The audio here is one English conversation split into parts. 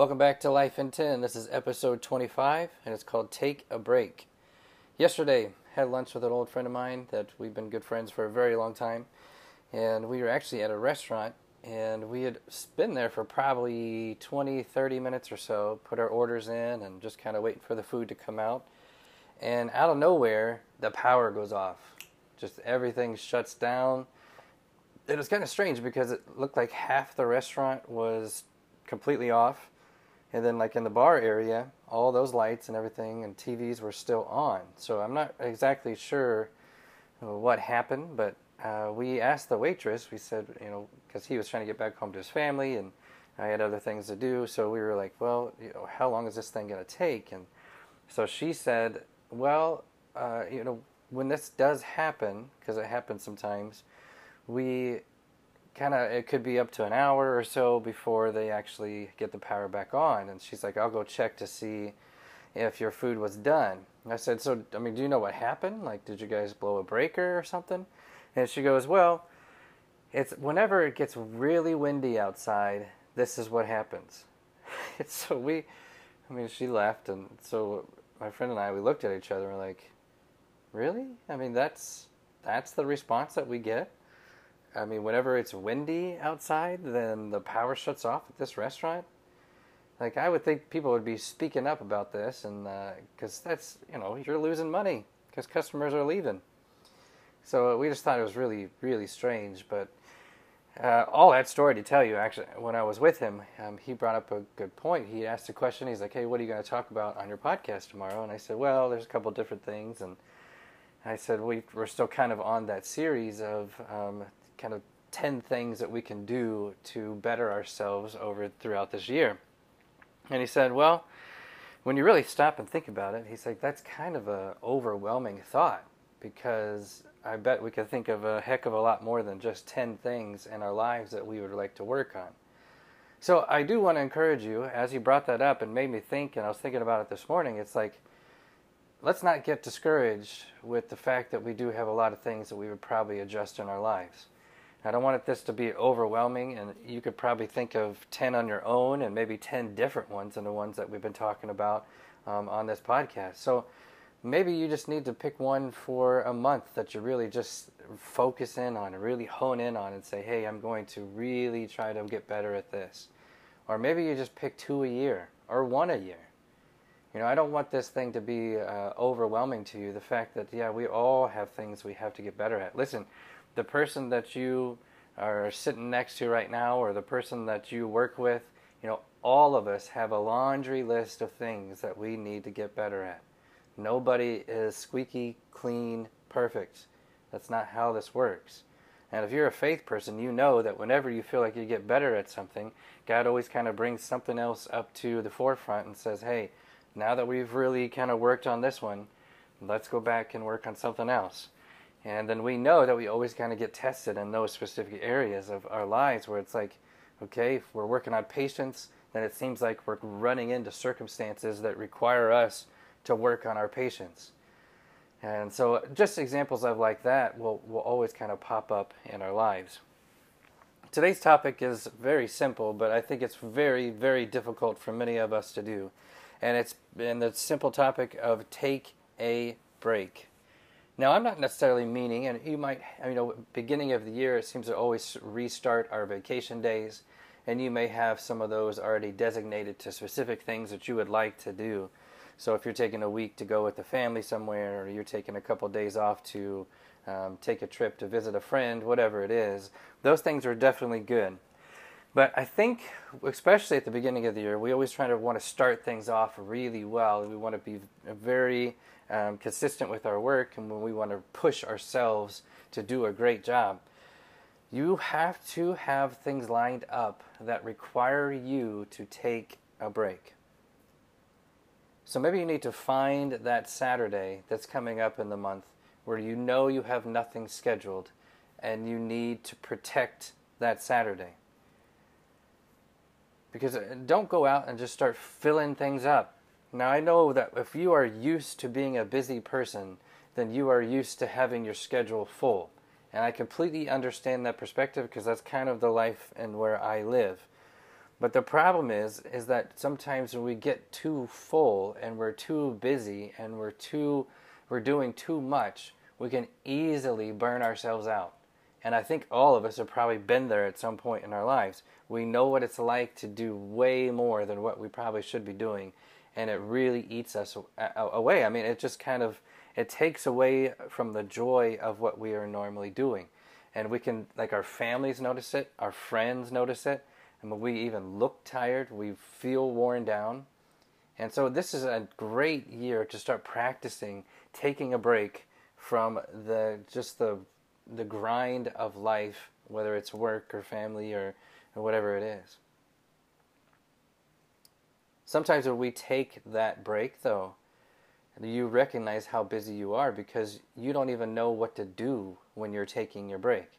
Welcome back to Life in 10. This is episode 25, and it's called Take a Break. Yesterday, had lunch with an old friend of mine that we've been good friends for a very long time, and we were actually at a restaurant, and we had been there for probably 20, 30 minutes or so, put our orders in, and just kind of waiting for the food to come out. And out of nowhere, the power goes off. Just everything shuts down. It was kind of strange because it looked like half the restaurant was completely off and then, like in the bar area, all those lights and everything and TVs were still on. So I'm not exactly sure what happened, but uh, we asked the waitress. We said, you know, because he was trying to get back home to his family and I had other things to do. So we were like, well, you know, how long is this thing going to take? And so she said, well, uh, you know, when this does happen, because it happens sometimes, we kind of it could be up to an hour or so before they actually get the power back on. And she's like i'll go check to see if your food was done. I said so i mean do you know what happened? Like did you guys blow a breaker or something? And she goes well it's whenever it gets really windy outside this is what happens. So we i mean she left and so my friend and i we looked at each other and we're like really? I mean that's that's the response that we get I mean, whenever it's windy outside, then the power shuts off at this restaurant. Like, I would think people would be speaking up about this, and because uh, that's you know you're losing money because customers are leaving. So we just thought it was really really strange. But uh, all that story to tell you, actually, when I was with him, um, he brought up a good point. He asked a question. He's like, "Hey, what are you going to talk about on your podcast tomorrow?" And I said, "Well, there's a couple different things." And I said, we, are still kind of on that series of um, kind of 10 things that we can do to better ourselves over throughout this year. And he said, well, when you really stop and think about it, he's like, that's kind of a overwhelming thought because I bet we could think of a heck of a lot more than just 10 things in our lives that we would like to work on. So I do want to encourage you, as you brought that up and made me think, and I was thinking about it this morning, it's like, let's not get discouraged with the fact that we do have a lot of things that we would probably adjust in our lives. I don't want this to be overwhelming, and you could probably think of 10 on your own and maybe 10 different ones than the ones that we've been talking about um, on this podcast. So maybe you just need to pick one for a month that you really just focus in on and really hone in on and say, hey, I'm going to really try to get better at this. Or maybe you just pick two a year or one a year. You know, I don't want this thing to be uh, overwhelming to you. The fact that, yeah, we all have things we have to get better at. Listen, the person that you are sitting next to right now or the person that you work with, you know, all of us have a laundry list of things that we need to get better at. Nobody is squeaky, clean, perfect. That's not how this works. And if you're a faith person, you know that whenever you feel like you get better at something, God always kind of brings something else up to the forefront and says, hey, now that we've really kind of worked on this one, let's go back and work on something else. And then we know that we always kind of get tested in those specific areas of our lives where it's like, okay, if we're working on patience, then it seems like we're running into circumstances that require us to work on our patience. And so just examples of like that will, will always kind of pop up in our lives. Today's topic is very simple, but I think it's very, very difficult for many of us to do. And it's in the simple topic of take a break. Now, I'm not necessarily meaning, and you might, you know, beginning of the year, it seems to always restart our vacation days, and you may have some of those already designated to specific things that you would like to do. So, if you're taking a week to go with the family somewhere, or you're taking a couple of days off to um, take a trip to visit a friend, whatever it is, those things are definitely good. But I think, especially at the beginning of the year, we always try to want to start things off really well. We want to be very um, consistent with our work and when we want to push ourselves to do a great job, you have to have things lined up that require you to take a break. So maybe you need to find that Saturday that's coming up in the month where you know you have nothing scheduled and you need to protect that Saturday. Because uh, don't go out and just start filling things up. Now, I know that if you are used to being a busy person, then you are used to having your schedule full. And I completely understand that perspective because that's kind of the life and where I live. But the problem is, is that sometimes when we get too full and we're too busy and we're too, we're doing too much, we can easily burn ourselves out. And I think all of us have probably been there at some point in our lives. We know what it's like to do way more than what we probably should be doing, and it really eats us away. I mean, it just kind of it takes away from the joy of what we are normally doing. And we can like our families notice it, our friends notice it, and when we even look tired, we feel worn down. And so this is a great year to start practicing taking a break from the just the the grind of life, whether it's work or family or, or whatever it is. Sometimes when we take that break though, you recognize how busy you are because you don't even know what to do when you're taking your break.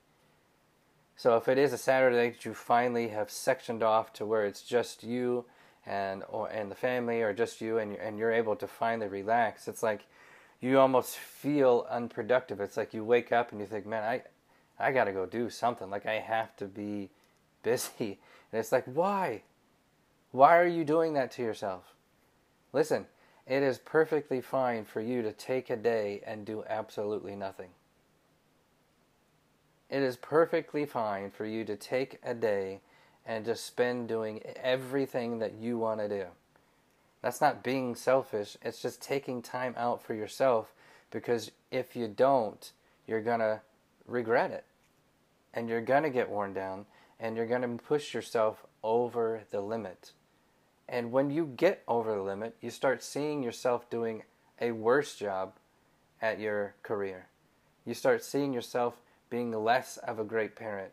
So if it is a Saturday that you finally have sectioned off to where it's just you and or and the family or just you and you're, and you're able to finally relax, it's like you almost feel unproductive. It's like you wake up and you think, "Man, I I got to go do something. Like I have to be busy." And it's like, "Why? Why are you doing that to yourself?" Listen, it is perfectly fine for you to take a day and do absolutely nothing. It is perfectly fine for you to take a day and just spend doing everything that you want to do. That's not being selfish, it's just taking time out for yourself because if you don't, you're going to regret it. And you're going to get worn down and you're going to push yourself over the limit. And when you get over the limit, you start seeing yourself doing a worse job at your career. You start seeing yourself being less of a great parent.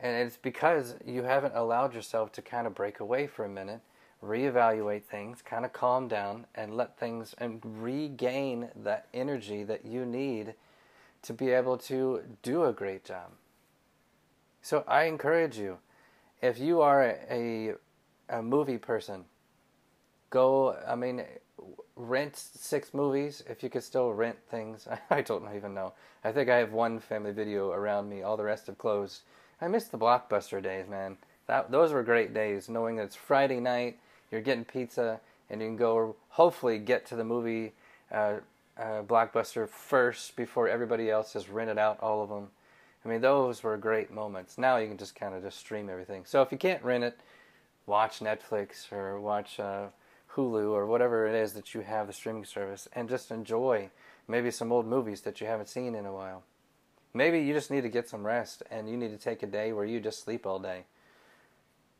And it's because you haven't allowed yourself to kind of break away for a minute, reevaluate things, kind of calm down, and let things and regain that energy that you need to be able to do a great job. So I encourage you, if you are a, a, movie person, go, I mean, rent six movies if you could still rent things. I don't even know. I think I have one family video around me. All the rest have closed. I miss the blockbuster days, man. That those were great days. Knowing that it's Friday night, you're getting pizza, and you can go hopefully get to the movie uh, uh, blockbuster first before everybody else has rented out all of them. I mean, those were great moments. Now you can just kind of just stream everything. So if you can't rent it, watch Netflix or watch. Uh, Hulu or whatever it is that you have the streaming service and just enjoy maybe some old movies that you haven't seen in a while. Maybe you just need to get some rest and you need to take a day where you just sleep all day.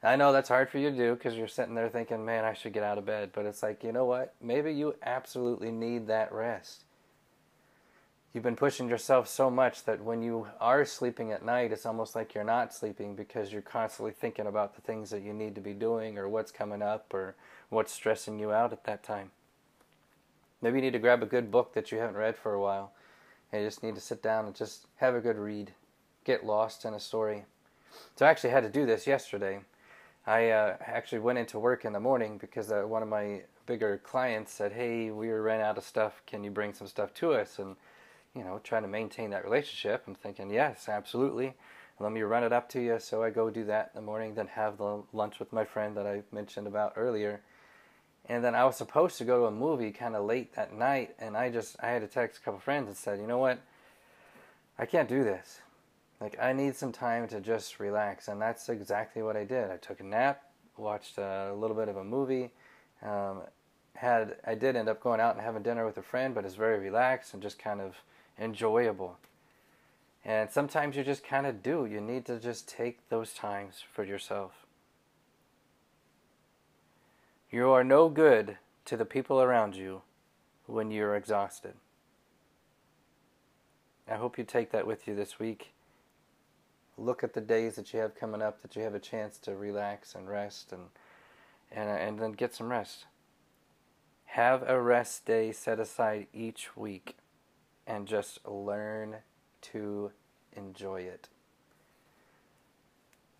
I know that's hard for you to do because you're sitting there thinking, man, I should get out of bed. But it's like, you know what? Maybe you absolutely need that rest. You've been pushing yourself so much that when you are sleeping at night, it's almost like you're not sleeping because you're constantly thinking about the things that you need to be doing or what's coming up or what's stressing you out at that time. Maybe you need to grab a good book that you haven't read for a while and you just need to sit down and just have a good read, get lost in a story. So I actually had to do this yesterday. I uh, actually went into work in the morning because uh, one of my bigger clients said, "Hey, we ran out of stuff. Can you bring some stuff to us?" And you know, trying to maintain that relationship. I'm thinking, "Yes, absolutely." Let me run it up to you. So I go do that in the morning, then have the lunch with my friend that I mentioned about earlier and then I was supposed to go to a movie kind of late that night, and I just I had to text a couple friends and said, you know what, I can't do this. Like I need some time to just relax, and that's exactly what I did. I took a nap, watched a little bit of a movie. Um, had I did end up going out and having dinner with a friend, but it's very relaxed and just kind of enjoyable. And sometimes you just kind of do. You need to just take those times for yourself. You are no good to the people around you when you're exhausted. I hope you take that with you this week. Look at the days that you have coming up that you have a chance to relax and rest and and and then get some rest. Have a rest day set aside each week and just learn to enjoy it.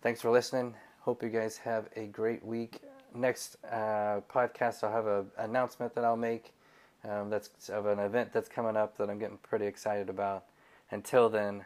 Thanks for listening. Hope you guys have a great week next uh, podcast, I'll have an announcement that I'll make. Um, that's of an event that's coming up that I'm getting pretty excited about. Until then,